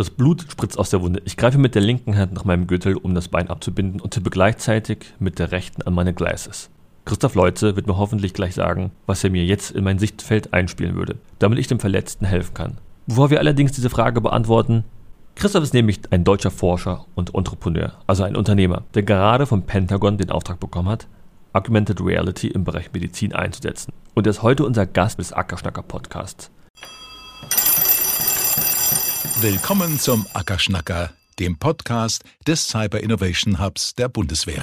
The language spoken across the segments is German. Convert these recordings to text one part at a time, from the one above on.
Das Blut spritzt aus der Wunde. Ich greife mit der linken Hand nach meinem Gürtel, um das Bein abzubinden und tippe gleichzeitig mit der rechten an meine Gleises. Christoph Leutze wird mir hoffentlich gleich sagen, was er mir jetzt in mein Sichtfeld einspielen würde, damit ich dem Verletzten helfen kann. Bevor wir allerdings diese Frage beantworten, Christoph ist nämlich ein deutscher Forscher und Entrepreneur, also ein Unternehmer, der gerade vom Pentagon den Auftrag bekommen hat, Augmented Reality im Bereich Medizin einzusetzen. Und er ist heute unser Gast des Ackerschnacker Podcasts. Willkommen zum Ackerschnacker, dem Podcast des Cyber Innovation Hubs der Bundeswehr.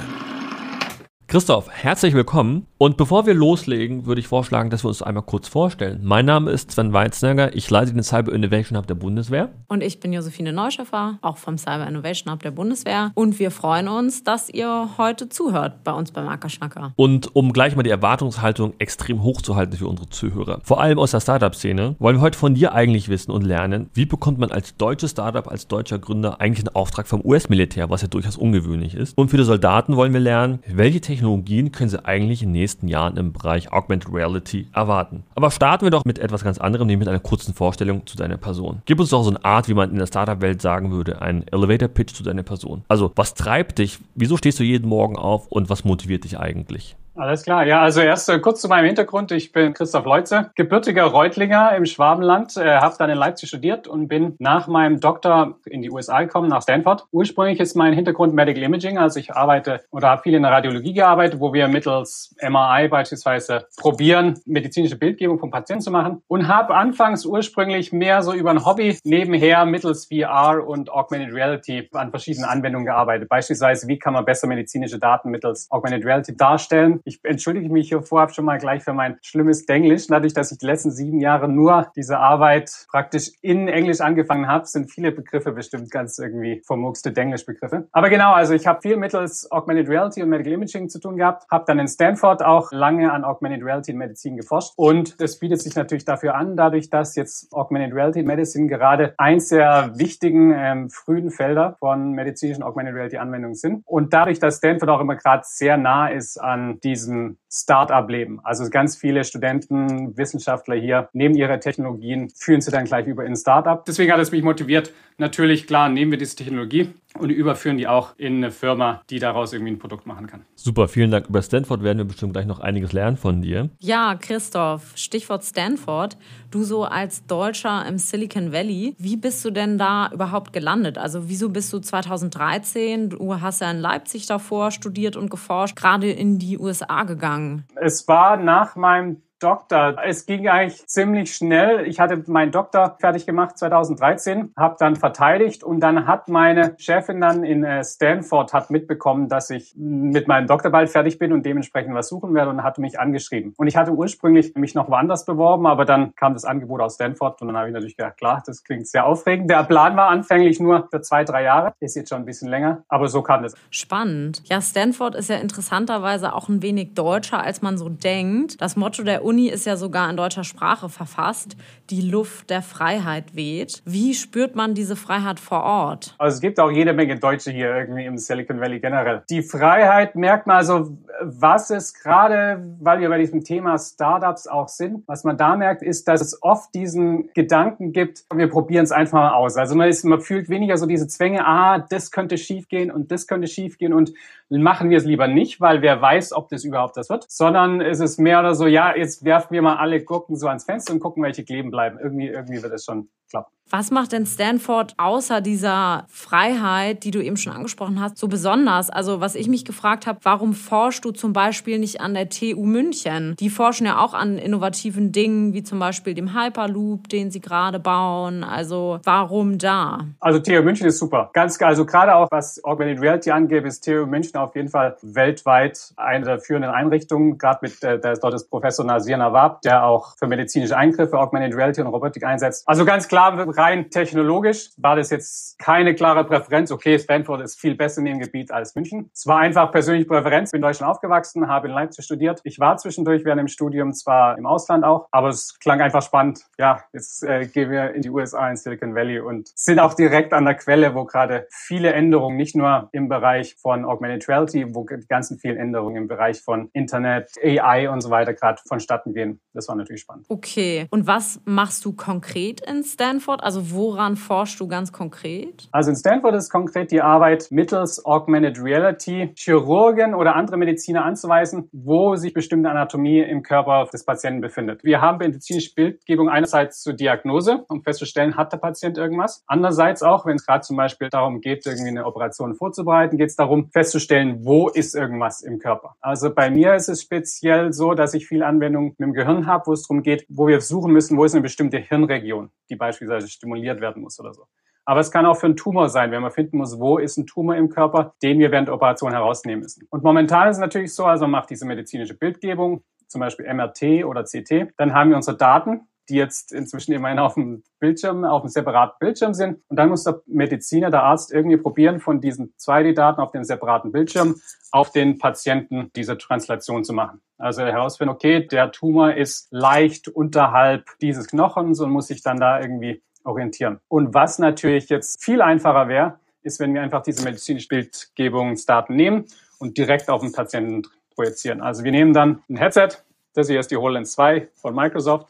Christoph, herzlich willkommen. Und bevor wir loslegen, würde ich vorschlagen, dass wir uns einmal kurz vorstellen. Mein Name ist Sven Weiznegger, ich leite den Cyber Innovation Hub der Bundeswehr. Und ich bin Josephine Neuschaffer, auch vom Cyber Innovation Hub der Bundeswehr. Und wir freuen uns, dass ihr heute zuhört bei uns beim Ackerschnacker. Und um gleich mal die Erwartungshaltung extrem hoch zu halten für unsere Zuhörer, vor allem aus der Startup-Szene, wollen wir heute von dir eigentlich wissen und lernen, wie bekommt man als deutsches Startup, als deutscher Gründer eigentlich einen Auftrag vom US-Militär, was ja durchaus ungewöhnlich ist. Und für die Soldaten wollen wir lernen, welche Technologien Technologien können Sie eigentlich in den nächsten Jahren im Bereich Augmented Reality erwarten? Aber starten wir doch mit etwas ganz anderem, nämlich mit einer kurzen Vorstellung zu deiner Person. Gib uns doch so eine Art, wie man in der Startup-Welt sagen würde, einen Elevator-Pitch zu deiner Person. Also, was treibt dich? Wieso stehst du jeden Morgen auf und was motiviert dich eigentlich? Alles klar. Ja, also erst äh, kurz zu meinem Hintergrund. Ich bin Christoph Leutze, gebürtiger Reutlinger im Schwabenland, äh, habe dann in Leipzig studiert und bin nach meinem Doktor in die USA gekommen, nach Stanford. Ursprünglich ist mein Hintergrund Medical Imaging, also ich arbeite oder habe viel in der Radiologie gearbeitet, wo wir mittels MRI beispielsweise probieren, medizinische Bildgebung vom Patienten zu machen und habe anfangs ursprünglich mehr so über ein Hobby nebenher mittels VR und Augmented Reality an verschiedenen Anwendungen gearbeitet. Beispielsweise, wie kann man besser medizinische Daten mittels Augmented Reality darstellen? Ich entschuldige mich hier vorab schon mal gleich für mein schlimmes Denglisch. Dadurch, dass ich die letzten sieben Jahre nur diese Arbeit praktisch in Englisch angefangen habe, sind viele Begriffe bestimmt ganz irgendwie vermurkste Denglisch-Begriffe. Aber genau, also ich habe viel mittels Augmented Reality und Medical Imaging zu tun gehabt, habe dann in Stanford auch lange an Augmented Reality in Medizin geforscht und das bietet sich natürlich dafür an, dadurch, dass jetzt Augmented Reality in Medicine gerade eins der wichtigen ähm, frühen Felder von medizinischen Augmented Reality Anwendungen sind und dadurch, dass Stanford auch immer gerade sehr nah ist an die diesem Start-up-Leben. Also ganz viele Studenten, Wissenschaftler hier nehmen ihre Technologien, führen sie dann gleich über in Start-up. Deswegen hat es mich motiviert. Natürlich, klar, nehmen wir diese Technologie und überführen die auch in eine Firma, die daraus irgendwie ein Produkt machen kann. Super, vielen Dank. Über Stanford werden wir bestimmt gleich noch einiges lernen von dir. Ja, Christoph, Stichwort Stanford. Du so als Deutscher im Silicon Valley, wie bist du denn da überhaupt gelandet? Also wieso bist du 2013, du hast ja in Leipzig davor studiert und geforscht, gerade in die USA gegangen? Es war nach meinem Doktor. Es ging eigentlich ziemlich schnell. Ich hatte meinen Doktor fertig gemacht 2013, habe dann verteidigt und dann hat meine Chefin dann in äh, Stanford hat mitbekommen, dass ich mit meinem Doktor bald fertig bin und dementsprechend was suchen werde und hat mich angeschrieben. Und ich hatte ursprünglich mich noch woanders beworben, aber dann kam das Angebot aus Stanford und dann habe ich natürlich gedacht, klar, das klingt sehr aufregend. Der Plan war anfänglich nur für zwei, drei Jahre, ist jetzt schon ein bisschen länger, aber so kam das. Spannend. Ja, Stanford ist ja interessanterweise auch ein wenig deutscher, als man so denkt. Das Motto der Uni ist ja sogar in deutscher Sprache verfasst, die Luft der Freiheit weht. Wie spürt man diese Freiheit vor Ort? Also es gibt auch jede Menge Deutsche hier irgendwie im Silicon Valley generell. Die Freiheit merkt man also, was es gerade, weil wir bei diesem Thema Startups auch sind, was man da merkt, ist, dass es oft diesen Gedanken gibt, wir probieren es einfach mal aus. Also man, ist, man fühlt weniger so diese Zwänge, ah, das könnte schiefgehen und das könnte schiefgehen und machen wir es lieber nicht, weil wer weiß, ob das überhaupt das wird, sondern es ist mehr oder so, ja, jetzt werfen wir mal alle Gurken so ans Fenster und gucken, welche kleben bleiben. Irgendwie, irgendwie wird es schon klappen. Was macht denn Stanford außer dieser Freiheit, die du eben schon angesprochen hast, so besonders? Also was ich mich gefragt habe, warum forschst du zum Beispiel nicht an der TU München? Die forschen ja auch an innovativen Dingen, wie zum Beispiel dem Hyperloop, den sie gerade bauen. Also warum da? Also TU München ist super. Ganz, also gerade auch was Augmented Reality angeht, ist TU München auf jeden Fall weltweit eine der führenden Einrichtungen. Gerade mit, äh, dort ist Professor Nasir Nawab, der auch für medizinische Eingriffe Augmented Reality und Robotik einsetzt. Also ganz klar, rein technologisch war das jetzt keine klare Präferenz. Okay, Stanford ist viel besser in dem Gebiet als München. Es war einfach persönliche Präferenz. Bin in Deutschland aufgewachsen, habe in Leipzig studiert. Ich war zwischendurch während dem Studium zwar im Ausland auch, aber es klang einfach spannend. Ja, jetzt äh, gehen wir in die USA, in Silicon Valley und sind auch direkt an der Quelle, wo gerade viele Änderungen, nicht nur im Bereich von Augmented Reality, wo die ganzen vielen Änderungen im Bereich von Internet, AI und so weiter gerade vonstatten gehen. Das war natürlich spannend. Okay. Und was machst du konkret in Stanford? Stanford? Also woran forschst du ganz konkret? Also in Stanford ist konkret die Arbeit mittels Augmented Reality Chirurgen oder andere Mediziner anzuweisen, wo sich bestimmte Anatomie im Körper des Patienten befindet. Wir haben medizinische Bildgebung einerseits zur Diagnose, um festzustellen, hat der Patient irgendwas. Andererseits auch, wenn es gerade zum Beispiel darum geht, irgendwie eine Operation vorzubereiten, geht es darum, festzustellen, wo ist irgendwas im Körper. Also bei mir ist es speziell so, dass ich viel Anwendung mit dem Gehirn habe, wo es darum geht, wo wir suchen müssen, wo ist eine bestimmte Hirnregion, die beispielsweise stimuliert werden muss oder so. Aber es kann auch für einen Tumor sein, wenn man finden muss, wo ist ein Tumor im Körper, den wir während der Operation herausnehmen müssen. Und momentan ist es natürlich so, also man macht diese medizinische Bildgebung, zum Beispiel MRT oder CT, dann haben wir unsere Daten, die jetzt inzwischen immerhin auf dem Bildschirm, auf einem separaten Bildschirm sind. Und dann muss der Mediziner, der Arzt irgendwie probieren, von diesen 2D-Daten auf dem separaten Bildschirm auf den Patienten diese Translation zu machen. Also herausfinden, okay, der Tumor ist leicht unterhalb dieses Knochens und muss sich dann da irgendwie orientieren. Und was natürlich jetzt viel einfacher wäre, ist, wenn wir einfach diese medizinische Bildgebungsdaten nehmen und direkt auf den Patienten projizieren. Also wir nehmen dann ein Headset, das hier ist die HoloLens 2 von Microsoft,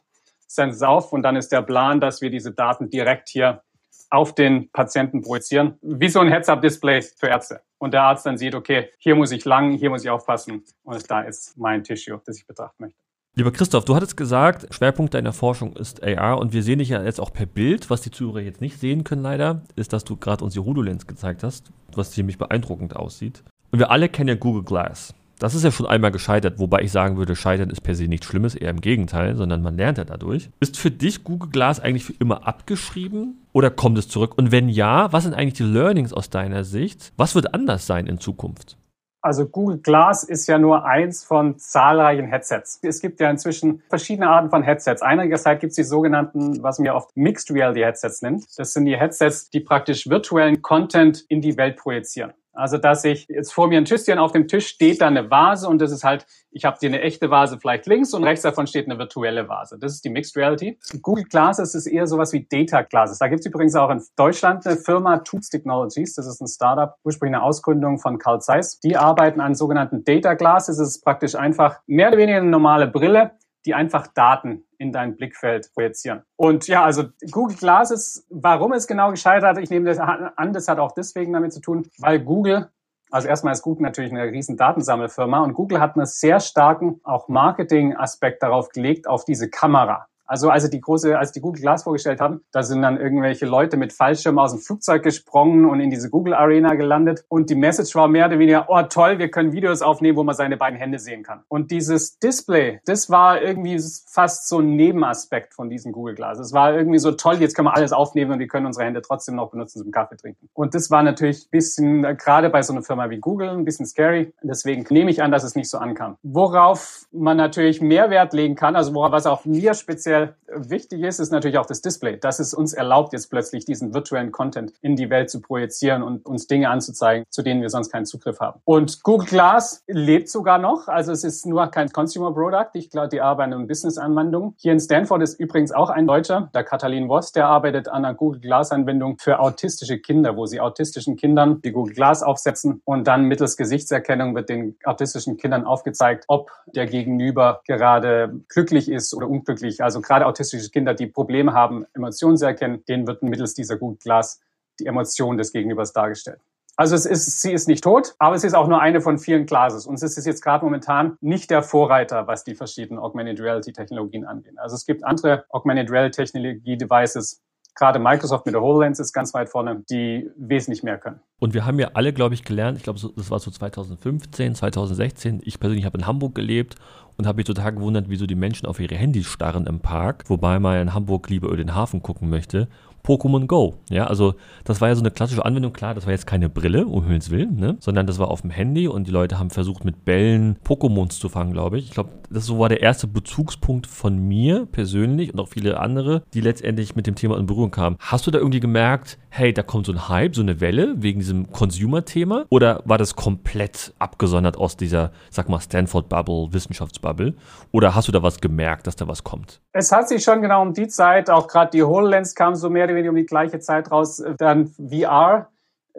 senden es auf und dann ist der Plan, dass wir diese Daten direkt hier auf den Patienten projizieren, wie so ein Heads-Up-Display für Ärzte. Und der Arzt dann sieht, okay, hier muss ich lang, hier muss ich aufpassen und da ist mein Tissue, das ich betrachten möchte. Lieber Christoph, du hattest gesagt, Schwerpunkt deiner Forschung ist AR und wir sehen dich ja jetzt auch per Bild. Was die Zuhörer jetzt nicht sehen können leider, ist, dass du gerade uns die HoloLens gezeigt hast, was ziemlich beeindruckend aussieht. Und wir alle kennen ja Google Glass. Das ist ja schon einmal gescheitert, wobei ich sagen würde, Scheitern ist per se nichts Schlimmes, eher im Gegenteil, sondern man lernt ja dadurch. Ist für dich Google Glass eigentlich für immer abgeschrieben oder kommt es zurück? Und wenn ja, was sind eigentlich die Learnings aus deiner Sicht? Was wird anders sein in Zukunft? Also Google Glass ist ja nur eins von zahlreichen Headsets. Es gibt ja inzwischen verschiedene Arten von Headsets. Einigerseits gibt es die sogenannten, was man ja oft Mixed Reality Headsets nennt. Das sind die Headsets, die praktisch virtuellen Content in die Welt projizieren. Also, dass ich jetzt vor mir ein Tischchen auf dem Tisch steht da eine Vase und das ist halt, ich habe hier eine echte Vase vielleicht links und rechts davon steht eine virtuelle Vase. Das ist die Mixed Reality. Google Glasses ist eher sowas wie Data Glasses. Da gibt es übrigens auch in Deutschland eine Firma, Tools Technologies. Das ist ein Startup, ursprünglich eine Ausgründung von Carl Zeiss. Die arbeiten an sogenannten Data Glasses. Das ist praktisch einfach mehr oder weniger eine normale Brille, die einfach Daten in dein Blickfeld projizieren. Und ja, also Google Glass ist, warum es genau gescheitert hat, ich nehme das an, das hat auch deswegen damit zu tun, weil Google also erstmal ist Google natürlich eine riesen Datensammelfirma und Google hat einen sehr starken auch Marketing-Aspekt darauf gelegt, auf diese Kamera. Also als die große, als die Google Glass vorgestellt haben, da sind dann irgendwelche Leute mit Fallschirm aus dem Flugzeug gesprungen und in diese Google Arena gelandet. Und die Message war mehr oder weniger, oh toll, wir können Videos aufnehmen, wo man seine beiden Hände sehen kann. Und dieses Display, das war irgendwie fast so ein Nebenaspekt von diesem Google Glass. Es war irgendwie so toll, jetzt können wir alles aufnehmen und wir können unsere Hände trotzdem noch benutzen zum Kaffee trinken. Und das war natürlich ein bisschen, gerade bei so einer Firma wie Google, ein bisschen scary. Deswegen nehme ich an, dass es nicht so ankam. Worauf man natürlich mehr Wert legen kann, also worauf was auch mir speziell sehr wichtig ist, ist natürlich auch das Display. Das es uns erlaubt, jetzt plötzlich diesen virtuellen Content in die Welt zu projizieren und uns Dinge anzuzeigen, zu denen wir sonst keinen Zugriff haben. Und Google Glass lebt sogar noch. Also es ist nur kein Consumer Product. Ich glaube, die arbeiten an Business-Anwendungen. Hier in Stanford ist übrigens auch ein Deutscher, der Katalin Voss, der arbeitet an einer Google Glass-Anwendung für autistische Kinder, wo sie autistischen Kindern die Google Glass aufsetzen und dann mittels Gesichtserkennung wird den autistischen Kindern aufgezeigt, ob der Gegenüber gerade glücklich ist oder unglücklich. Also gerade autistische Kinder, die Probleme haben, Emotionen zu erkennen, denen wird mittels dieser Google Glass die Emotion des Gegenübers dargestellt. Also es ist, sie ist nicht tot, aber es ist auch nur eine von vielen Classes. Und es ist jetzt gerade momentan nicht der Vorreiter, was die verschiedenen Augmented Reality Technologien angeht. Also es gibt andere Augmented Reality Technologie Devices, gerade Microsoft mit der HoloLens ist ganz weit vorne, die wesentlich mehr können. Und wir haben ja alle, glaube ich, gelernt, ich glaube, das war so 2015, 2016. Ich persönlich habe in Hamburg gelebt und habe mich total gewundert, wieso die Menschen auf ihre Handys starren im Park, wobei man in Hamburg lieber über den Hafen gucken möchte. Pokémon Go. Ja, also das war ja so eine klassische Anwendung. Klar, das war jetzt keine Brille, um Himmels Willen, ne? sondern das war auf dem Handy und die Leute haben versucht, mit Bällen Pokémons zu fangen, glaube ich. Ich glaube, das so war der erste Bezugspunkt von mir persönlich und auch viele andere, die letztendlich mit dem Thema in Berührung kamen. Hast du da irgendwie gemerkt, hey, da kommt so ein Hype, so eine Welle wegen diesem Consumer-Thema? Oder war das komplett abgesondert aus dieser, sag mal, Stanford-Bubble, Wissenschaftsbubble? Oder hast du da was gemerkt, dass da was kommt? Es hat sich schon genau um die Zeit, auch gerade die HoloLens kam so mehr oder weniger um die gleiche Zeit raus, dann VR.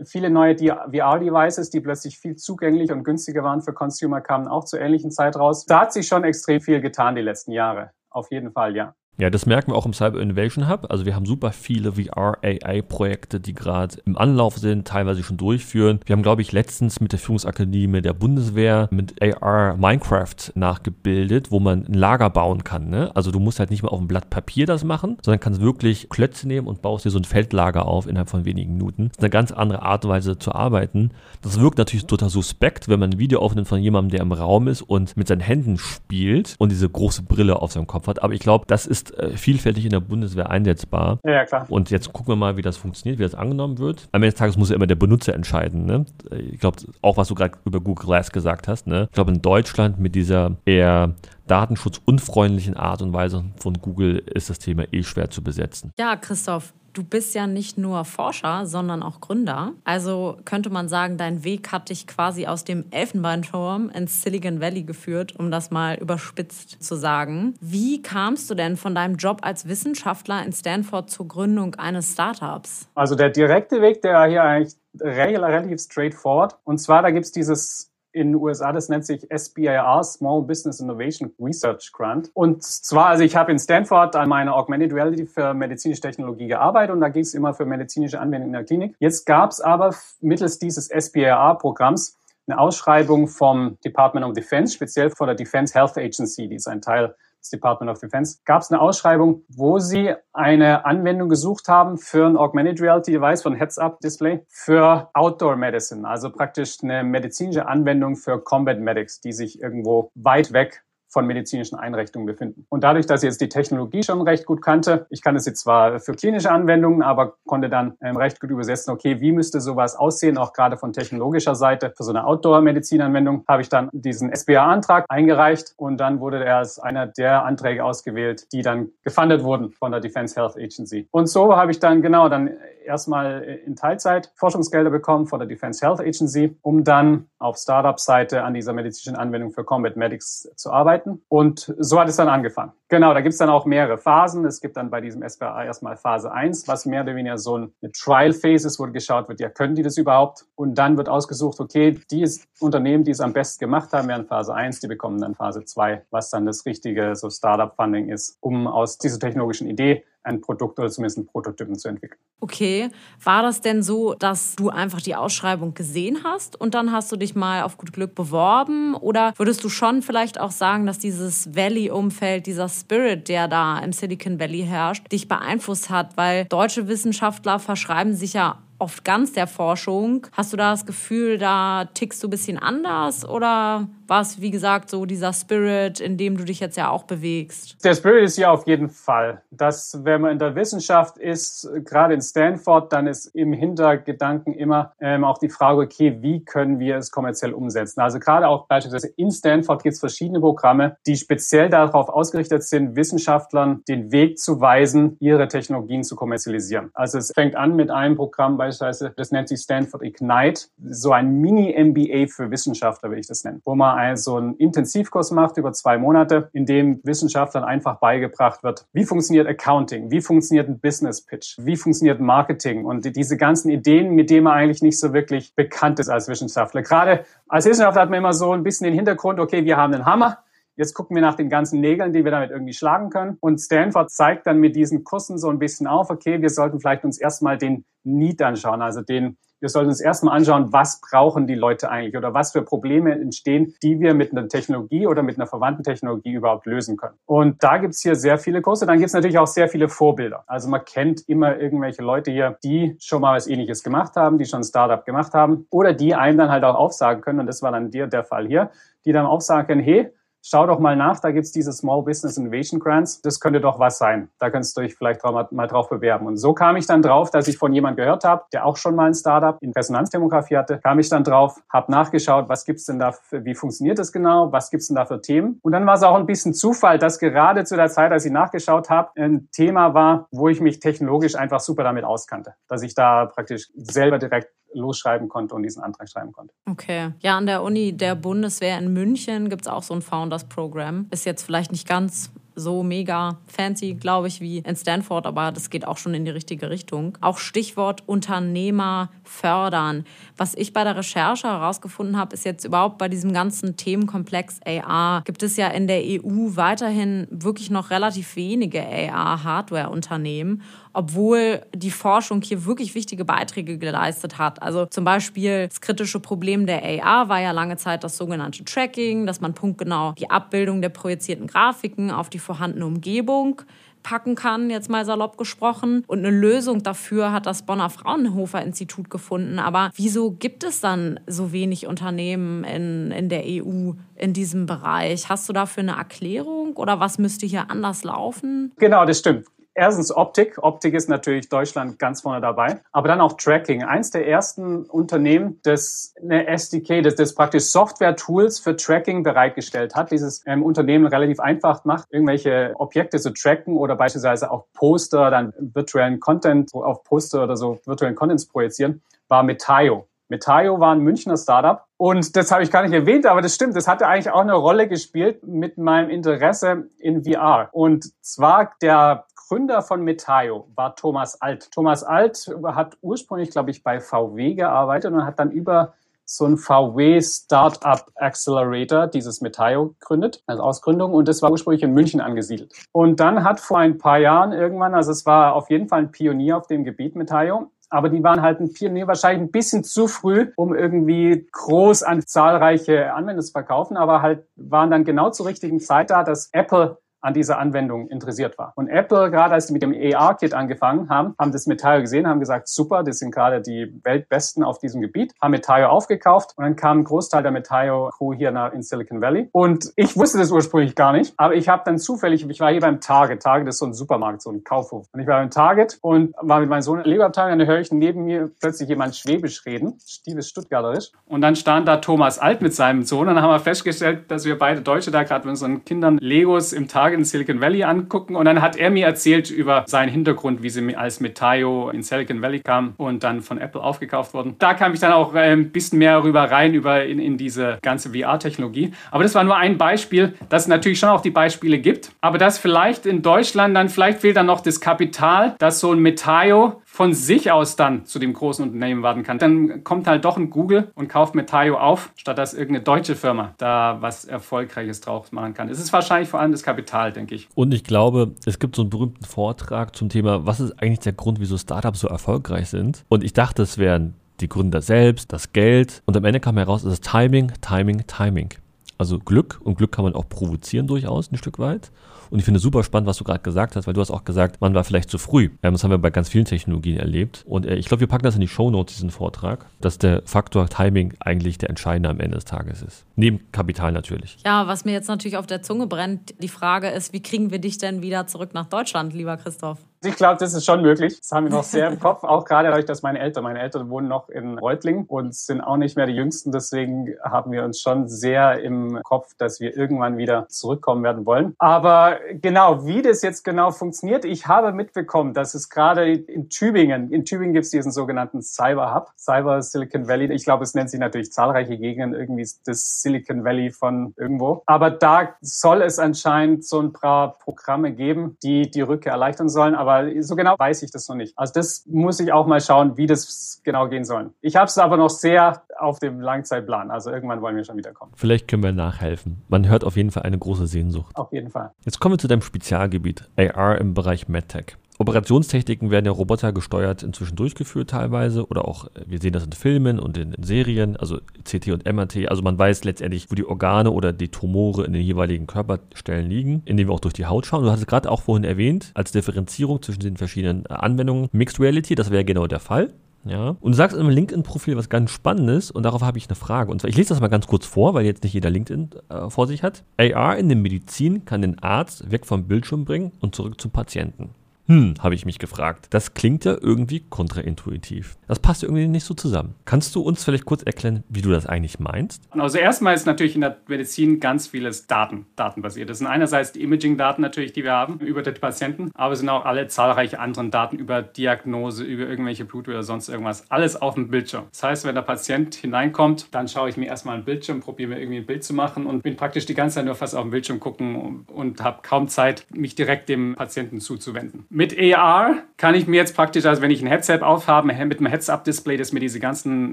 Viele neue VR-Devices, die plötzlich viel zugänglich und günstiger waren für Consumer, kamen auch zur ähnlichen Zeit raus. Da hat sich schon extrem viel getan die letzten Jahre. Auf jeden Fall, ja. Ja, das merken wir auch im Cyber Innovation Hub. Also wir haben super viele VR-AI-Projekte, die gerade im Anlauf sind, teilweise schon durchführen. Wir haben, glaube ich, letztens mit der Führungsakademie der Bundeswehr mit AR Minecraft nachgebildet, wo man ein Lager bauen kann. Ne? Also du musst halt nicht mehr auf einem Blatt Papier das machen, sondern kannst wirklich Klötze nehmen und baust dir so ein Feldlager auf innerhalb von wenigen Minuten. Das ist eine ganz andere Art und Weise zu arbeiten. Das wirkt natürlich total suspekt, wenn man ein Video aufnimmt von jemandem, der im Raum ist und mit seinen Händen spielt und diese große Brille auf seinem Kopf hat. Aber ich glaube, das ist äh, vielfältig in der Bundeswehr einsetzbar. Ja, klar. Und jetzt gucken wir mal, wie das funktioniert, wie das angenommen wird. Am Ende des Tages muss ja immer der Benutzer entscheiden. Ne? Ich glaube, auch was du gerade über Google Glass gesagt hast. Ne? Ich glaube, in Deutschland mit dieser eher datenschutzunfreundlichen Art und Weise von Google ist das Thema eh schwer zu besetzen. Ja, Christoph, du bist ja nicht nur Forscher, sondern auch Gründer. Also könnte man sagen, dein Weg hat dich quasi aus dem Elfenbeinturm ins Silicon Valley geführt, um das mal überspitzt zu sagen. Wie kamst du denn von deinem Job als Wissenschaftler in Stanford zur Gründung eines Startups? Also der direkte Weg, der hier eigentlich relativ straightforward. Und zwar, da gibt es dieses in den USA, das nennt sich SBIR, Small Business Innovation Research Grant. Und zwar, also ich habe in Stanford an meiner Augmented Reality für medizinische Technologie gearbeitet und da ging es immer für medizinische Anwendungen in der Klinik. Jetzt gab es aber mittels dieses SBIR-Programms eine Ausschreibung vom Department of Defense, speziell von der Defense Health Agency, die ist ein Teil des Department of Defense, gab es eine Ausschreibung, wo sie eine Anwendung gesucht haben für ein Augmented Reality Device von Heads-Up-Display für Outdoor Medicine, also praktisch eine medizinische Anwendung für Combat Medics, die sich irgendwo weit weg von medizinischen Einrichtungen befinden. Und dadurch, dass ich jetzt die Technologie schon recht gut kannte, ich kann es jetzt zwar für klinische Anwendungen, aber konnte dann ähm, recht gut übersetzen, okay, wie müsste sowas aussehen, auch gerade von technologischer Seite. Für so eine Outdoor-Medizinanwendung habe ich dann diesen SBA-Antrag eingereicht und dann wurde er als einer der Anträge ausgewählt, die dann gefundet wurden von der Defense Health Agency. Und so habe ich dann genau dann erstmal in Teilzeit Forschungsgelder bekommen von der Defense Health Agency, um dann auf Startup-Seite an dieser medizinischen Anwendung für Combat Medics zu arbeiten. Und so hat es dann angefangen. Genau, da gibt es dann auch mehrere Phasen. Es gibt dann bei diesem SBA erstmal Phase 1, was mehr oder weniger so eine Trial-Phase ist, wo geschaut wird, ja, können die das überhaupt? Und dann wird ausgesucht, okay, die Unternehmen, die es am besten gemacht haben, werden Phase 1, die bekommen dann Phase 2, was dann das richtige so Startup-Funding ist, um aus dieser technologischen Idee ein Produkt oder zumindest einen Prototypen zu entwickeln. Okay, war das denn so, dass du einfach die Ausschreibung gesehen hast und dann hast du dich mal auf gut Glück beworben? Oder würdest du schon vielleicht auch sagen, dass dieses Valley-Umfeld, dieser Spirit, der da im Silicon Valley herrscht, dich beeinflusst hat? Weil deutsche Wissenschaftler verschreiben sich ja oft ganz der Forschung. Hast du da das Gefühl, da tickst du ein bisschen anders oder war es, wie gesagt, so dieser Spirit, in dem du dich jetzt ja auch bewegst? Der Spirit ist ja auf jeden Fall. Dass, wenn man in der Wissenschaft ist, gerade in Stanford, dann ist im Hintergedanken immer ähm, auch die Frage, okay, wie können wir es kommerziell umsetzen? Also gerade auch beispielsweise in Stanford gibt es verschiedene Programme, die speziell darauf ausgerichtet sind, Wissenschaftlern den Weg zu weisen, ihre Technologien zu kommerzialisieren. Also es fängt an mit einem Programm beispielsweise, das nennt sich Stanford Ignite, so ein Mini-MBA für Wissenschaftler, will ich das nennen, wo man also einen Intensivkurs macht über zwei Monate, in dem Wissenschaftlern einfach beigebracht wird, wie funktioniert Accounting, wie funktioniert ein Business Pitch, wie funktioniert Marketing und diese ganzen Ideen, mit denen man eigentlich nicht so wirklich bekannt ist als Wissenschaftler. Gerade als Wissenschaftler hat man immer so ein bisschen den Hintergrund, okay, wir haben einen Hammer, Jetzt gucken wir nach den ganzen Nägeln, die wir damit irgendwie schlagen können. Und Stanford zeigt dann mit diesen Kursen so ein bisschen auf, okay, wir sollten vielleicht uns erstmal den Need anschauen, also den, wir sollten uns erstmal anschauen, was brauchen die Leute eigentlich oder was für Probleme entstehen, die wir mit einer Technologie oder mit einer verwandten Technologie überhaupt lösen können. Und da gibt's hier sehr viele Kurse. Dann gibt's natürlich auch sehr viele Vorbilder. Also man kennt immer irgendwelche Leute hier, die schon mal was ähnliches gemacht haben, die schon ein Startup gemacht haben oder die einem dann halt auch aufsagen können, und das war dann dir der Fall hier, die dann aufsagen können, hey, schau doch mal nach, da gibt's diese Small Business Innovation Grants. Das könnte doch was sein. Da könntest du dich vielleicht mal drauf bewerben. Und so kam ich dann drauf, dass ich von jemand gehört habe, der auch schon mal ein Startup in Resonanzdemografie hatte, kam ich dann drauf, habe nachgeschaut, was gibt's denn da, für, wie funktioniert das genau, was gibt's denn da für Themen. Und dann war es auch ein bisschen Zufall, dass gerade zu der Zeit, als ich nachgeschaut habe, ein Thema war, wo ich mich technologisch einfach super damit auskannte, dass ich da praktisch selber direkt losschreiben konnte und diesen Antrag schreiben konnte. Okay. Ja, an der Uni der Bundeswehr in München gibt es auch so ein Founders-Programm. Ist jetzt vielleicht nicht ganz so mega fancy, glaube ich, wie in Stanford, aber das geht auch schon in die richtige Richtung. Auch Stichwort Unternehmer fördern. Was ich bei der Recherche herausgefunden habe, ist jetzt überhaupt bei diesem ganzen Themenkomplex AR, gibt es ja in der EU weiterhin wirklich noch relativ wenige AR-Hardware-Unternehmen obwohl die Forschung hier wirklich wichtige Beiträge geleistet hat. Also zum Beispiel das kritische Problem der AR war ja lange Zeit das sogenannte Tracking, dass man punktgenau die Abbildung der projizierten Grafiken auf die vorhandene Umgebung packen kann, jetzt mal salopp gesprochen. Und eine Lösung dafür hat das Bonner Fraunhofer Institut gefunden. Aber wieso gibt es dann so wenig Unternehmen in, in der EU in diesem Bereich? Hast du dafür eine Erklärung oder was müsste hier anders laufen? Genau, das stimmt erstens Optik. Optik ist natürlich Deutschland ganz vorne dabei. Aber dann auch Tracking. Eins der ersten Unternehmen, das eine SDK, das, das praktisch Software-Tools für Tracking bereitgestellt hat, dieses ähm, Unternehmen relativ einfach macht, irgendwelche Objekte zu tracken oder beispielsweise auch Poster, dann virtuellen Content auf Poster oder so virtuellen Contents projizieren, war Metaio. Metaio war ein Münchner Startup und das habe ich gar nicht erwähnt, aber das stimmt. Das hatte eigentlich auch eine Rolle gespielt mit meinem Interesse in VR. Und zwar der Gründer von Metaio war Thomas Alt. Thomas Alt hat ursprünglich, glaube ich, bei VW gearbeitet und hat dann über so ein VW Startup Accelerator, dieses Metaio gegründet, als Ausgründung. Und das war ursprünglich in München angesiedelt. Und dann hat vor ein paar Jahren irgendwann, also es war auf jeden Fall ein Pionier auf dem Gebiet Metaio, aber die waren halt ein Pionier wahrscheinlich ein bisschen zu früh, um irgendwie groß an zahlreiche Anwender zu verkaufen, aber halt waren dann genau zur richtigen Zeit da, dass Apple an dieser Anwendung interessiert war. Und Apple, gerade als sie mit dem AR-Kit angefangen haben, haben das Metaio gesehen, haben gesagt, super, das sind gerade die Weltbesten auf diesem Gebiet, haben Metaio aufgekauft und dann kam ein Großteil der Metaio-Crew hier nach, in Silicon Valley. Und ich wusste das ursprünglich gar nicht, aber ich habe dann zufällig, ich war hier beim Target, Target ist so ein Supermarkt, so ein Kaufhof. Und ich war beim Target und war mit meinem Sohn in der Lego-Abteilung und dann höre ich neben mir plötzlich jemand Schwäbisch reden, Stiefes Stuttgarterisch. Und dann stand da Thomas Alt mit seinem Sohn und dann haben wir festgestellt, dass wir beide Deutsche da gerade mit unseren Kindern Legos im Target in Silicon Valley angucken. Und dann hat er mir erzählt über seinen Hintergrund, wie sie als Metaio in Silicon Valley kam und dann von Apple aufgekauft wurden. Da kam ich dann auch äh, ein bisschen mehr rüber rein, über in, in diese ganze VR-Technologie. Aber das war nur ein Beispiel, dass es natürlich schon auch die Beispiele gibt. Aber dass vielleicht in Deutschland dann, vielleicht fehlt dann noch das Kapital, dass so ein Metaio von sich aus dann zu dem großen Unternehmen warten kann. Dann kommt halt doch ein Google und kauft Metaio auf, statt dass irgendeine deutsche Firma da was Erfolgreiches draus machen kann. Es ist wahrscheinlich vor allem das Kapital, denke ich. Und ich glaube, es gibt so einen berühmten Vortrag zum Thema, was ist eigentlich der Grund, wieso Startups so erfolgreich sind? Und ich dachte, es wären die Gründer selbst, das Geld. Und am Ende kam heraus, es ist Timing, Timing, Timing. Also Glück und Glück kann man auch provozieren durchaus ein Stück weit. Und ich finde super spannend, was du gerade gesagt hast, weil du hast auch gesagt, man war vielleicht zu früh. Ähm, das haben wir bei ganz vielen Technologien erlebt. Und äh, ich glaube, wir packen das in die Show Notes, diesen Vortrag, dass der Faktor Timing eigentlich der entscheidende am Ende des Tages ist. Neben Kapital natürlich. Ja, was mir jetzt natürlich auf der Zunge brennt, die Frage ist, wie kriegen wir dich denn wieder zurück nach Deutschland, lieber Christoph? Ich glaube, das ist schon möglich. Das haben wir noch sehr im Kopf, auch gerade dadurch, dass meine Eltern, meine Eltern wohnen noch in Reutlingen und sind auch nicht mehr die Jüngsten. Deswegen haben wir uns schon sehr im Kopf, dass wir irgendwann wieder zurückkommen werden wollen. Aber genau, wie das jetzt genau funktioniert, ich habe mitbekommen, dass es gerade in Tübingen, in Tübingen gibt es diesen sogenannten Cyber Hub, Cyber Silicon Valley. Ich glaube, es nennt sich natürlich zahlreiche Gegenden, irgendwie das Silicon Valley von irgendwo. Aber da soll es anscheinend so ein paar Programme geben, die die Rückkehr erleichtern sollen. Aber aber so genau weiß ich das noch nicht. Also das muss ich auch mal schauen, wie das genau gehen soll. Ich habe es aber noch sehr auf dem Langzeitplan. Also irgendwann wollen wir schon wiederkommen. Vielleicht können wir nachhelfen. Man hört auf jeden Fall eine große Sehnsucht. Auf jeden Fall. Jetzt kommen wir zu deinem Spezialgebiet, AR im Bereich MedTech. Operationstechniken werden ja Roboter gesteuert inzwischen durchgeführt teilweise oder auch, äh, wir sehen das in Filmen und in, in, Serien, also CT und MRT. Also man weiß letztendlich, wo die Organe oder die Tumore in den jeweiligen Körperstellen liegen, indem wir auch durch die Haut schauen. Du hattest gerade auch vorhin erwähnt, als Differenzierung zwischen den verschiedenen äh, Anwendungen Mixed Reality, das wäre genau der Fall. Ja. Und du sagst einem LinkedIn-Profil was ganz Spannendes und darauf habe ich eine Frage. Und zwar, ich lese das mal ganz kurz vor, weil jetzt nicht jeder LinkedIn äh, vor sich hat. AR in der Medizin kann den Arzt weg vom Bildschirm bringen und zurück zum Patienten. Hm, habe ich mich gefragt. Das klingt ja irgendwie kontraintuitiv. Das passt irgendwie nicht so zusammen. Kannst du uns vielleicht kurz erklären, wie du das eigentlich meinst? Also erstmal ist natürlich in der Medizin ganz vieles Daten, datenbasiert. Das sind einerseits die Imaging-Daten natürlich, die wir haben über die Patienten, aber es sind auch alle zahlreiche anderen Daten über Diagnose, über irgendwelche Blut oder sonst irgendwas. Alles auf dem Bildschirm. Das heißt, wenn der Patient hineinkommt, dann schaue ich mir erstmal ein Bildschirm, probiere mir irgendwie ein Bild zu machen und bin praktisch die ganze Zeit nur fast auf dem Bildschirm gucken und habe kaum Zeit, mich direkt dem Patienten zuzuwenden. Mit AR kann ich mir jetzt praktisch, also wenn ich ein Headset aufhabe, mit einem Heads-Up-Display, das mir diese ganzen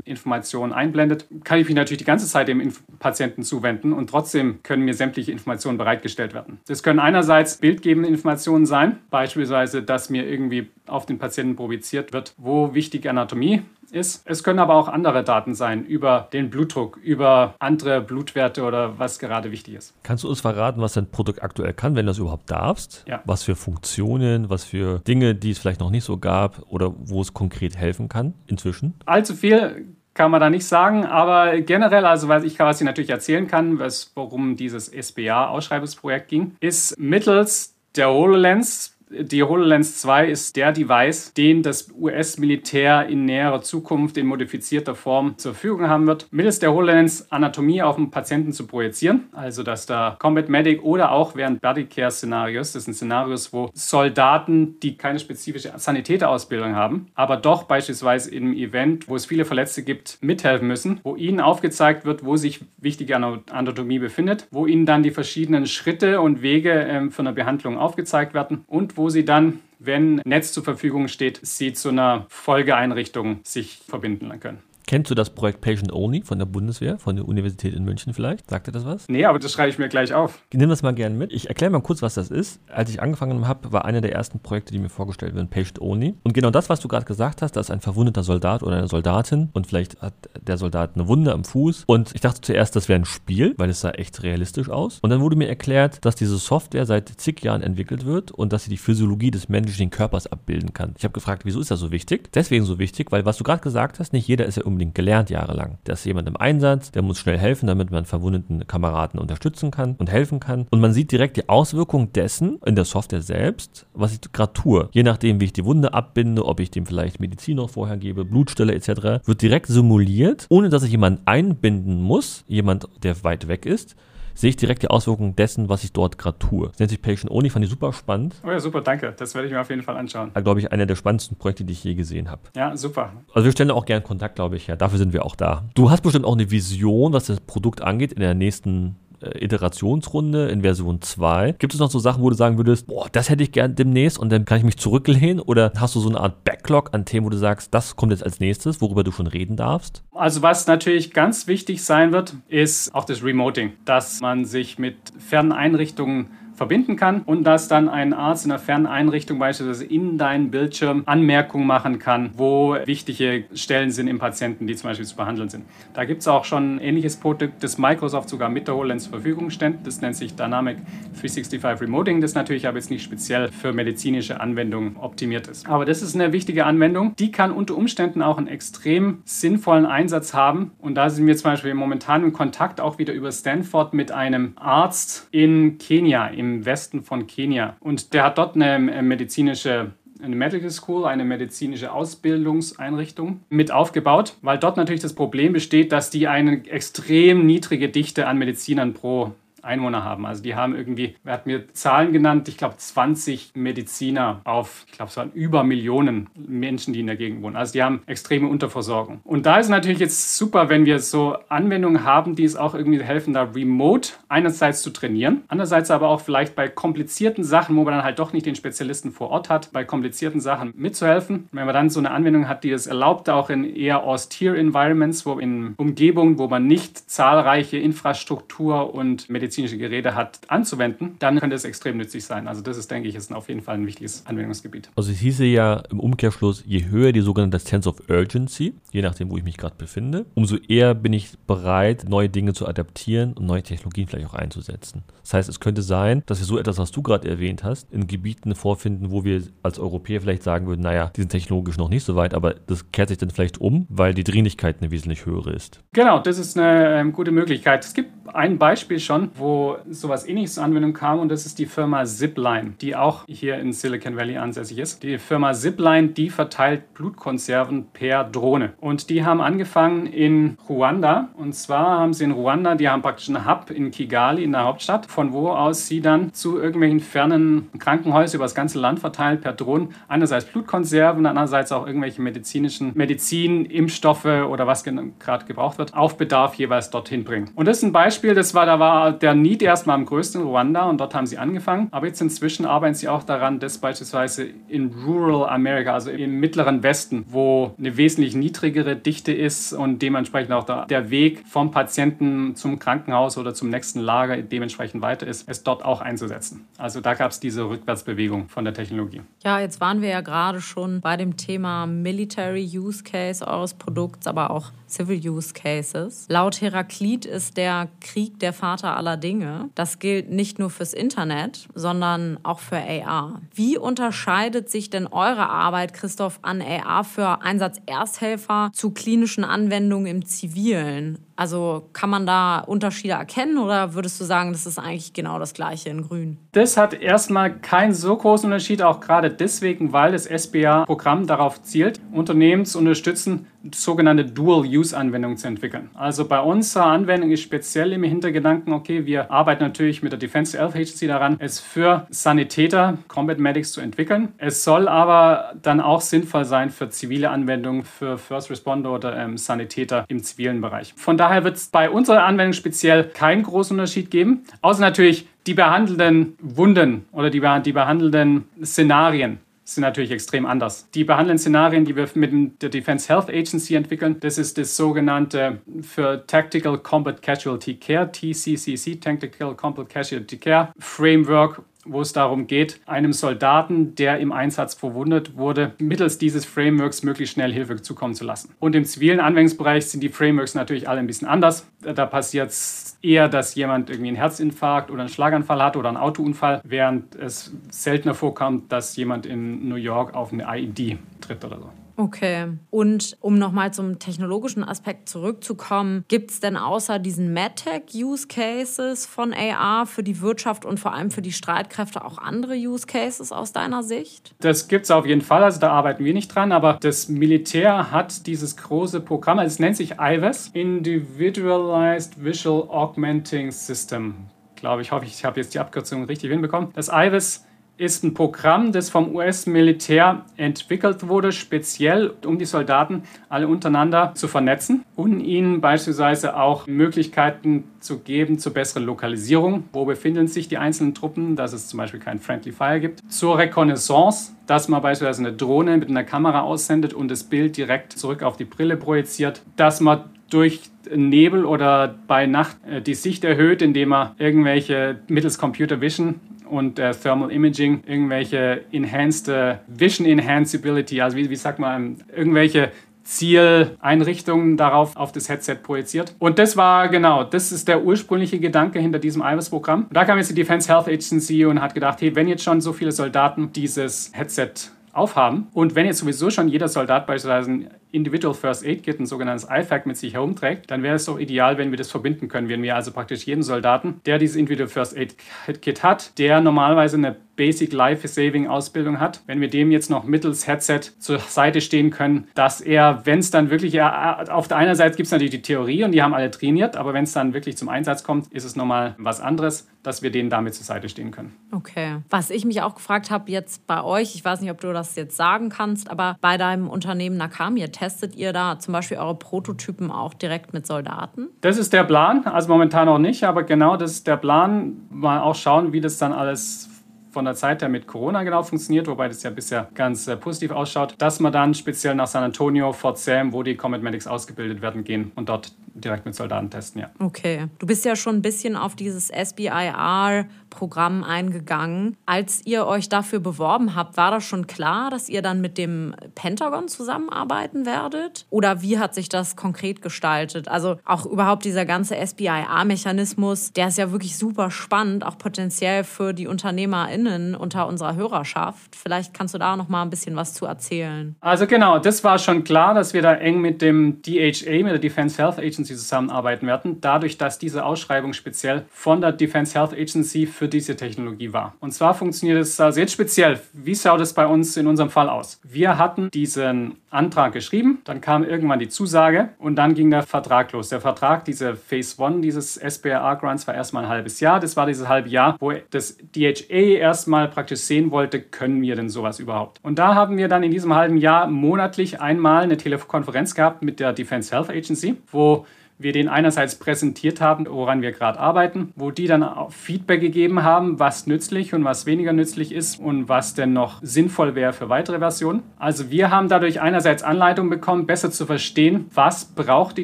Informationen einblendet, kann ich mich natürlich die ganze Zeit dem Inf Patienten zuwenden und trotzdem können mir sämtliche Informationen bereitgestellt werden. Das können einerseits bildgebende Informationen sein, beispielsweise, dass mir irgendwie auf den Patienten projiziert wird, wo wichtige Anatomie ist. Es können aber auch andere Daten sein über den Blutdruck, über andere Blutwerte oder was gerade wichtig ist. Kannst du uns verraten, was dein Produkt aktuell kann, wenn du das überhaupt darfst? Ja. Was für Funktionen, was für Dinge, die es vielleicht noch nicht so gab oder wo es konkret helfen kann inzwischen? Allzu viel kann man da nicht sagen, aber generell, also was ich, ich natürlich erzählen kann, was, worum dieses SBA-Ausschreibungsprojekt ging, ist mittels der HoloLens die HoloLens 2 ist der Device, den das US-Militär in näherer Zukunft in modifizierter Form zur Verfügung haben wird, mittels der HoloLens Anatomie auf den Patienten zu projizieren. Also, dass da Combat Medic oder auch während Bodycare-Szenarios, das sind Szenarios, wo Soldaten, die keine spezifische Sanitäterausbildung haben, aber doch beispielsweise im Event, wo es viele Verletzte gibt, mithelfen müssen, wo ihnen aufgezeigt wird, wo sich wichtige Anatomie befindet, wo ihnen dann die verschiedenen Schritte und Wege ähm, für eine Behandlung aufgezeigt werden und wo sie dann, wenn Netz zur Verfügung steht, sie zu einer Folgeeinrichtung sich verbinden können. Kennst du das Projekt Patient Only von der Bundeswehr, von der Universität in München vielleicht? Sagt dir das was? Nee, aber das schreibe ich mir gleich auf. Nimm das mal gerne mit. Ich erkläre mal kurz, was das ist. Als ich angefangen habe, war einer der ersten Projekte, die mir vorgestellt werden, Patient Only. Und genau das, was du gerade gesagt hast, da ist ein verwundeter Soldat oder eine Soldatin und vielleicht hat der Soldat eine Wunde am Fuß. Und ich dachte zuerst, das wäre ein Spiel, weil es sah echt realistisch aus. Und dann wurde mir erklärt, dass diese Software seit zig Jahren entwickelt wird und dass sie die Physiologie des menschlichen Körpers abbilden kann. Ich habe gefragt, wieso ist das so wichtig? Deswegen so wichtig, weil was du gerade gesagt hast, nicht jeder ist ja unbedingt gelernt jahrelang lang. Da ist jemand im Einsatz, der muss schnell helfen, damit man verwundeten Kameraden unterstützen kann und helfen kann. Und man sieht direkt die Auswirkung dessen in der Software selbst, was ich gerade tue. Je nachdem, wie ich die Wunde abbinde, ob ich dem vielleicht Medizin noch vorher gebe, Blutstelle etc., wird direkt simuliert, ohne dass ich jemanden einbinden muss, jemand, der weit weg ist sehe ich direkt die Auswirkungen dessen, was ich dort gerade tue. Das nennt sich Patient Only, fand ich super spannend. Oh ja, super, danke. Das werde ich mir auf jeden Fall anschauen. War, glaube ich, einer der spannendsten Projekte, die ich je gesehen habe. Ja, super. Also wir stellen auch gerne Kontakt, glaube ich, ja. Dafür sind wir auch da. Du hast bestimmt auch eine Vision, was das Produkt angeht in der nächsten äh, Iterationsrunde in Version 2. Gibt es noch so Sachen, wo du sagen würdest, boah, das hätte ich gern demnächst und dann kann ich mich zurücklehnen? Oder hast du so eine Art Backlog an Themen, wo du sagst, das kommt jetzt als nächstes, worüber du schon reden darfst? Also was natürlich ganz wichtig sein wird, ist auch das Remoting, dass man sich mit fernen Einrichtungen verbinden kann und dass dann ein Arzt in einer Ferneinrichtung beispielsweise in deinen Bildschirm Anmerkungen machen kann, wo wichtige Stellen sind im Patienten, die zum Beispiel zu behandeln sind. Da gibt es auch schon ein ähnliches Produkt, das Microsoft sogar mit der HoloLens zur Verfügung stellt. Das nennt sich Dynamic 365 Remoting, das natürlich aber jetzt nicht speziell für medizinische Anwendungen optimiert ist. Aber das ist eine wichtige Anwendung, die kann unter Umständen auch einen extrem sinnvollen Einsatz haben. Und da sind wir zum Beispiel momentan in Kontakt auch wieder über Stanford mit einem Arzt in Kenia, im im Westen von Kenia. Und der hat dort eine äh, medizinische eine Medical School, eine medizinische Ausbildungseinrichtung mit aufgebaut, weil dort natürlich das Problem besteht, dass die eine extrem niedrige Dichte an Medizinern pro Einwohner haben. Also die haben irgendwie, er hat mir Zahlen genannt, ich glaube 20 Mediziner auf, ich glaube es waren über Millionen Menschen, die in der Gegend wohnen. Also die haben extreme Unterversorgung. Und da ist natürlich jetzt super, wenn wir so Anwendungen haben, die es auch irgendwie helfen, da remote einerseits zu trainieren, andererseits aber auch vielleicht bei komplizierten Sachen, wo man dann halt doch nicht den Spezialisten vor Ort hat, bei komplizierten Sachen mitzuhelfen. Wenn man dann so eine Anwendung hat, die es erlaubt, auch in eher austere Environments, wo in Umgebungen, wo man nicht zahlreiche Infrastruktur und Medizin medizinische Geräte hat, anzuwenden, dann könnte es extrem nützlich sein. Also das ist, denke ich, ist auf jeden Fall ein wichtiges Anwendungsgebiet. Also es hieße ja im Umkehrschluss, je höher die sogenannte Sense of Urgency, je nachdem, wo ich mich gerade befinde, umso eher bin ich bereit, neue Dinge zu adaptieren und neue Technologien vielleicht auch einzusetzen. Das heißt, es könnte sein, dass wir so etwas, was du gerade erwähnt hast, in Gebieten vorfinden, wo wir als Europäer vielleicht sagen würden, naja, die sind technologisch noch nicht so weit, aber das kehrt sich dann vielleicht um, weil die Dringlichkeit eine wesentlich höhere ist. Genau, das ist eine ähm, gute Möglichkeit. Es gibt ein Beispiel schon, wo sowas ähnliches zur Anwendung kam und das ist die Firma Zipline, die auch hier in Silicon Valley ansässig ist. Die Firma Zipline, die verteilt Blutkonserven per Drohne und die haben angefangen in Ruanda und zwar haben sie in Ruanda, die haben praktisch einen Hub in Kigali in der Hauptstadt, von wo aus sie dann zu irgendwelchen fernen Krankenhäusern über das ganze Land verteilt per Drohnen einerseits Blutkonserven, andererseits auch irgendwelche medizinischen Medizin, Impfstoffe oder was gerade gebraucht wird, auf Bedarf jeweils dorthin bringen. Und das ist ein Beispiel, das war, da war der Need erstmal am größten in Ruanda und dort haben sie angefangen. Aber jetzt inzwischen arbeiten sie auch daran, dass beispielsweise in Rural America, also im mittleren Westen, wo eine wesentlich niedrigere Dichte ist und dementsprechend auch der, der Weg vom Patienten zum Krankenhaus oder zum nächsten Lager dementsprechend weiter ist, es dort auch einzusetzen. Also da gab es diese Rückwärtsbewegung von der Technologie. Ja, jetzt waren wir ja gerade schon bei dem Thema Military Use Case eures Produkts, aber auch Civil Use Cases. Laut Heraklit ist der Krieg der Vater aller Dinge. Das gilt nicht nur fürs Internet, sondern auch für AR. Wie unterscheidet sich denn eure Arbeit, Christoph, an AR für Einsatz-Ersthelfer zu klinischen Anwendungen im Zivilen? Also kann man da Unterschiede erkennen oder würdest du sagen, das ist eigentlich genau das gleiche in Grün? Das hat erstmal keinen so großen Unterschied, auch gerade deswegen, weil das SBA-Programm darauf zielt, Unternehmen zu unterstützen, sogenannte Dual-Use-Anwendungen zu entwickeln. Also bei unserer Anwendung ist speziell im Hintergedanken, okay, wir arbeiten natürlich mit der Defense Health Agency daran, es für Sanitäter, Combat Medics zu entwickeln. Es soll aber dann auch sinnvoll sein für zivile Anwendungen, für First Responder oder ähm, Sanitäter im zivilen Bereich. Von daher wird es bei unserer Anwendung speziell keinen großen Unterschied geben, außer natürlich die behandelnden Wunden oder die, die behandelnden Szenarien sind natürlich extrem anders. Die behandelnden Szenarien, die wir mit der Defense Health Agency entwickeln, das ist das sogenannte für Tactical Combat Casualty Care, TCCC, Tactical Combat Casualty Care Framework, wo es darum geht, einem Soldaten, der im Einsatz verwundet wurde, mittels dieses Frameworks möglichst schnell Hilfe zukommen zu lassen. Und im zivilen Anwendungsbereich sind die Frameworks natürlich alle ein bisschen anders. Da passiert es eher, dass jemand irgendwie einen Herzinfarkt oder einen Schlaganfall hat oder einen Autounfall, während es seltener vorkommt, dass jemand in New York auf eine IED tritt oder so. Okay. Und um nochmal zum technologischen Aspekt zurückzukommen, gibt es denn außer diesen MedTech-Use Cases von AR für die Wirtschaft und vor allem für die Streitkräfte auch andere Use Cases aus deiner Sicht? Das gibt es auf jeden Fall, also da arbeiten wir nicht dran, aber das Militär hat dieses große Programm, also es nennt sich IVAS, Individualized Visual Augmenting System. Glaube ich, hoffe ich, ich habe jetzt die Abkürzung richtig hinbekommen. Das IVAS ist ein Programm, das vom US-Militär entwickelt wurde, speziell um die Soldaten alle untereinander zu vernetzen und ihnen beispielsweise auch Möglichkeiten zu geben zur besseren Lokalisierung. Wo befinden sich die einzelnen Truppen, dass es zum Beispiel kein Friendly Fire gibt. Zur Reconnaissance, dass man beispielsweise eine Drohne mit einer Kamera aussendet und das Bild direkt zurück auf die Brille projiziert. Dass man durch Nebel oder bei Nacht äh, die Sicht erhöht, indem man irgendwelche mittels Computer Vision und äh, Thermal Imaging irgendwelche enhanced äh, Vision Enhanceability, also wie, wie sagt man, irgendwelche Zieleinrichtungen darauf auf das Headset projiziert. Und das war genau, das ist der ursprüngliche Gedanke hinter diesem IVAS-Programm. Da kam jetzt die Defense Health Agency und hat gedacht, hey, wenn jetzt schon so viele Soldaten dieses Headset aufhaben und wenn jetzt sowieso schon jeder Soldat beispielsweise ein Individual First Aid Kit, ein sogenanntes IFAC mit sich herumträgt, dann wäre es doch ideal, wenn wir das verbinden können, wenn wir also praktisch jeden Soldaten, der dieses Individual First Aid Kit hat, der normalerweise eine Basic Life Saving Ausbildung hat, wenn wir dem jetzt noch mittels Headset zur Seite stehen können, dass er, wenn es dann wirklich, auf der einen Seite gibt es natürlich die Theorie und die haben alle trainiert, aber wenn es dann wirklich zum Einsatz kommt, ist es nochmal was anderes, dass wir denen damit zur Seite stehen können. Okay. Was ich mich auch gefragt habe jetzt bei euch, ich weiß nicht, ob du das jetzt sagen kannst, aber bei deinem Unternehmen Nakamiya testet ihr da zum Beispiel eure Prototypen auch direkt mit Soldaten? Das ist der Plan, also momentan noch nicht, aber genau das ist der Plan. Mal auch schauen, wie das dann alles von der Zeit her mit Corona genau funktioniert, wobei das ja bisher ganz äh, positiv ausschaut, dass man dann speziell nach San Antonio, Fort Sam, wo die Combat Medics ausgebildet werden, gehen und dort direkt mit Soldaten testen, ja. Okay. Du bist ja schon ein bisschen auf dieses SBIR Programm eingegangen. Als ihr euch dafür beworben habt, war das schon klar, dass ihr dann mit dem Pentagon zusammenarbeiten werdet? Oder wie hat sich das konkret gestaltet? Also auch überhaupt dieser ganze SBIA-Mechanismus, der ist ja wirklich super spannend, auch potenziell für die UnternehmerInnen unter unserer Hörerschaft. Vielleicht kannst du da noch mal ein bisschen was zu erzählen. Also genau, das war schon klar, dass wir da eng mit dem DHA, mit der Defense Health Agency zusammenarbeiten werden, dadurch, dass diese Ausschreibung speziell von der Defense Health Agency für diese Technologie war. Und zwar funktioniert es also jetzt speziell, wie schaut es bei uns in unserem Fall aus? Wir hatten diesen Antrag geschrieben, dann kam irgendwann die Zusage und dann ging der Vertrag los. Der Vertrag, diese Phase One dieses SBRA Grants war erstmal ein halbes Jahr. Das war dieses halbe Jahr, wo das DHA erstmal praktisch sehen wollte, können wir denn sowas überhaupt? Und da haben wir dann in diesem halben Jahr monatlich einmal eine Telekonferenz gehabt mit der Defense Health Agency, wo wir den einerseits präsentiert haben, woran wir gerade arbeiten, wo die dann Feedback gegeben haben, was nützlich und was weniger nützlich ist und was denn noch sinnvoll wäre für weitere Versionen. Also wir haben dadurch einerseits Anleitung bekommen, besser zu verstehen, was braucht die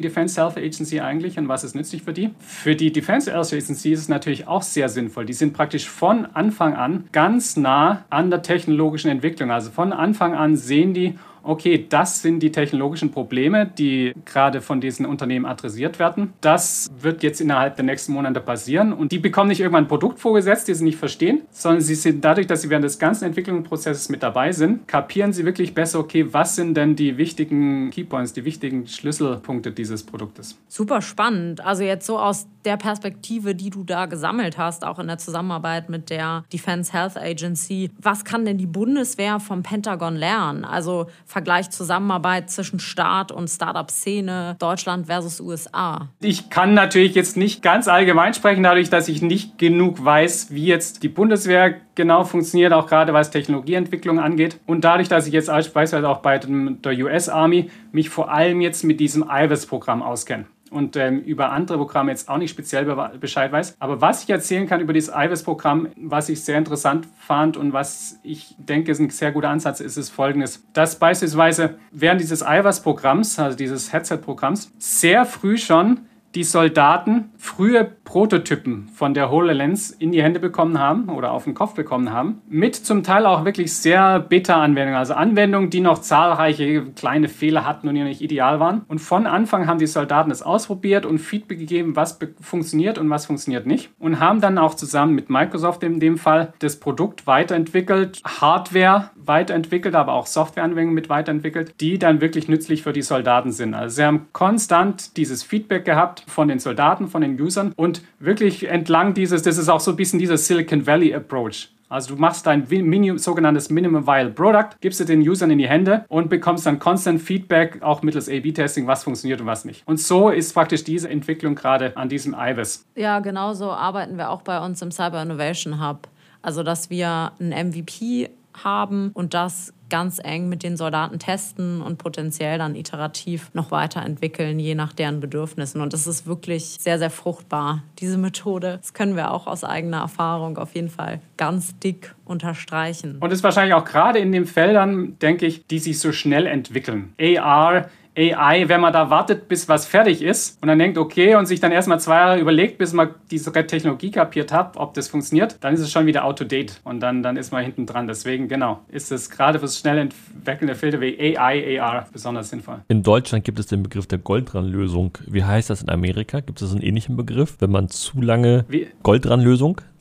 Defense Health Agency eigentlich und was ist nützlich für die. Für die Defense Health Agency ist es natürlich auch sehr sinnvoll. Die sind praktisch von Anfang an ganz nah an der technologischen Entwicklung. Also von Anfang an sehen die, okay, das sind die technologischen Probleme, die gerade von diesen Unternehmen adressiert werden. Das wird jetzt innerhalb der nächsten Monate passieren und die bekommen nicht irgendwann ein Produkt vorgesetzt, das sie nicht verstehen, sondern sie sind dadurch, dass sie während des ganzen Entwicklungsprozesses mit dabei sind, kapieren sie wirklich besser, okay, was sind denn die wichtigen Keypoints, die wichtigen Schlüsselpunkte dieses Produktes. Super spannend. Also jetzt so aus der Perspektive, die du da gesammelt hast, auch in der Zusammenarbeit mit der Defense Health Agency, was kann denn die Bundeswehr vom Pentagon lernen? Also Vergleich Zusammenarbeit zwischen Staat und Startup-Szene, Deutschland versus USA? Ich kann natürlich jetzt nicht ganz allgemein sprechen, dadurch, dass ich nicht genug weiß, wie jetzt die Bundeswehr genau funktioniert, auch gerade was Technologieentwicklung angeht. Und dadurch, dass ich jetzt beispielsweise auch bei der US Army mich vor allem jetzt mit diesem IVAS-Programm auskenne und ähm, über andere Programme jetzt auch nicht speziell Bescheid weiß. Aber was ich erzählen kann über dieses IVAS-Programm, was ich sehr interessant fand und was ich denke, ist ein sehr guter Ansatz, ist es folgendes, dass beispielsweise während dieses IVAS-Programms, also dieses Headset-Programms, sehr früh schon die Soldaten frühe Prototypen von der HoloLens in die Hände bekommen haben oder auf den Kopf bekommen haben, mit zum Teil auch wirklich sehr Beta-Anwendungen, also Anwendungen, die noch zahlreiche kleine Fehler hatten und die nicht ideal waren. Und von Anfang haben die Soldaten es ausprobiert und Feedback gegeben, was funktioniert und was funktioniert nicht. Und haben dann auch zusammen mit Microsoft in dem Fall das Produkt weiterentwickelt, Hardware weiterentwickelt, aber auch Softwareanwendungen mit weiterentwickelt, die dann wirklich nützlich für die Soldaten sind. Also sie haben konstant dieses Feedback gehabt von den Soldaten, von den Usern und wirklich entlang dieses, das ist auch so ein bisschen dieser Silicon Valley Approach. Also du machst dein Minimum, sogenanntes Minimum Viable Product, gibst es den Usern in die Hände und bekommst dann constant Feedback, auch mittels A-B-Testing, was funktioniert und was nicht. Und so ist praktisch diese Entwicklung gerade an diesem IVAS. Ja, genauso arbeiten wir auch bei uns im Cyber Innovation Hub. Also dass wir ein MVP haben und das ganz eng mit den Soldaten testen und potenziell dann iterativ noch weiterentwickeln, je nach deren Bedürfnissen. Und das ist wirklich sehr, sehr fruchtbar, diese Methode. Das können wir auch aus eigener Erfahrung auf jeden Fall ganz dick unterstreichen. Und ist wahrscheinlich auch gerade in den Feldern, denke ich, die sich so schnell entwickeln. AR AI, wenn man da wartet, bis was fertig ist und dann denkt, okay, und sich dann erstmal zwei Jahre überlegt, bis man diese Technologie kapiert hat, ob das funktioniert, dann ist es schon wieder out to date und dann, dann ist man hinten dran. Deswegen, genau, ist es gerade für schnell entwickelnde Filter wie AI, AR besonders sinnvoll. In Deutschland gibt es den Begriff der Goldranlösung. Wie heißt das in Amerika? Gibt es einen ähnlichen Begriff? Wenn man zu lange wie?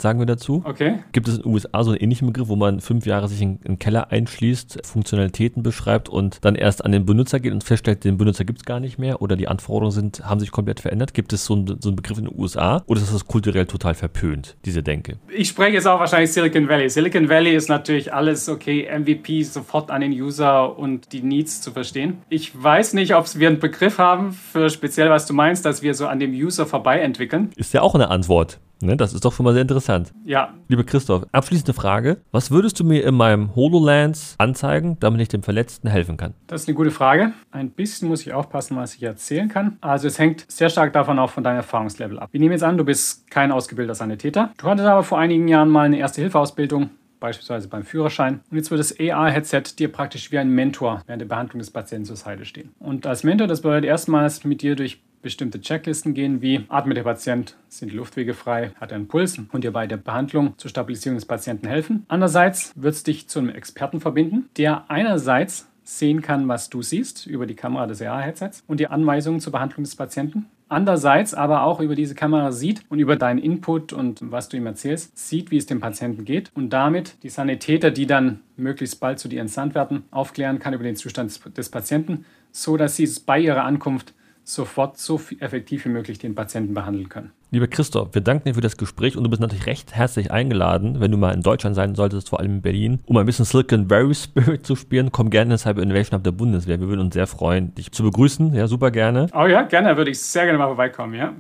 Sagen wir dazu. Okay. Gibt es in den USA so einen ähnlichen Begriff, wo man fünf Jahre sich in einen Keller einschließt, Funktionalitäten beschreibt und dann erst an den Benutzer geht und feststellt, den Benutzer gibt es gar nicht mehr oder die Anforderungen sind, haben sich komplett verändert? Gibt es so einen, so einen Begriff in den USA oder ist das kulturell total verpönt, diese Denke? Ich spreche jetzt auch wahrscheinlich Silicon Valley. Silicon Valley ist natürlich alles okay, MVP sofort an den User und die Needs zu verstehen. Ich weiß nicht, ob wir einen Begriff haben für speziell, was du meinst, dass wir so an dem User vorbei entwickeln. Ist ja auch eine Antwort. Ne, das ist doch schon mal sehr interessant. Ja. Lieber Christoph, abschließende Frage. Was würdest du mir in meinem HoloLens anzeigen, damit ich dem Verletzten helfen kann? Das ist eine gute Frage. Ein bisschen muss ich aufpassen, was ich erzählen kann. Also es hängt sehr stark davon auch von deinem Erfahrungslevel ab. Wir nehmen jetzt an, du bist kein ausgebildeter Sanitäter. Du hattest aber vor einigen Jahren mal eine Erste-Hilfe-Ausbildung beispielsweise beim Führerschein. Und jetzt wird das AR-Headset dir praktisch wie ein Mentor während der Behandlung des Patienten zur Seite stehen. Und als Mentor, das bedeutet erstmals mit dir durch bestimmte Checklisten gehen, wie atmet der Patient, sind die Luftwege frei, hat er einen Puls und dir bei der Behandlung zur Stabilisierung des Patienten helfen. Andererseits wird es dich zu einem Experten verbinden, der einerseits sehen kann, was du siehst über die Kamera des AR-Headsets und die Anweisungen zur Behandlung des Patienten. Andererseits aber auch über diese Kamera sieht und über deinen Input und was du ihm erzählst, sieht, wie es dem Patienten geht und damit die Sanitäter, die dann möglichst bald zu dir entsandt werden, aufklären kann über den Zustand des Patienten, so dass sie es bei ihrer Ankunft sofort so effektiv wie möglich den Patienten behandeln können. Lieber Christoph, wir danken dir für das Gespräch und du bist natürlich recht herzlich eingeladen, wenn du mal in Deutschland sein solltest, vor allem in Berlin, um ein bisschen Silicon Valley Spirit zu spielen. Komm gerne ins Cyber Innovation Hub der Bundeswehr. Wir würden uns sehr freuen, dich zu begrüßen. Ja, super gerne. Oh ja, gerne, würde ich sehr gerne mal vorbeikommen, ja.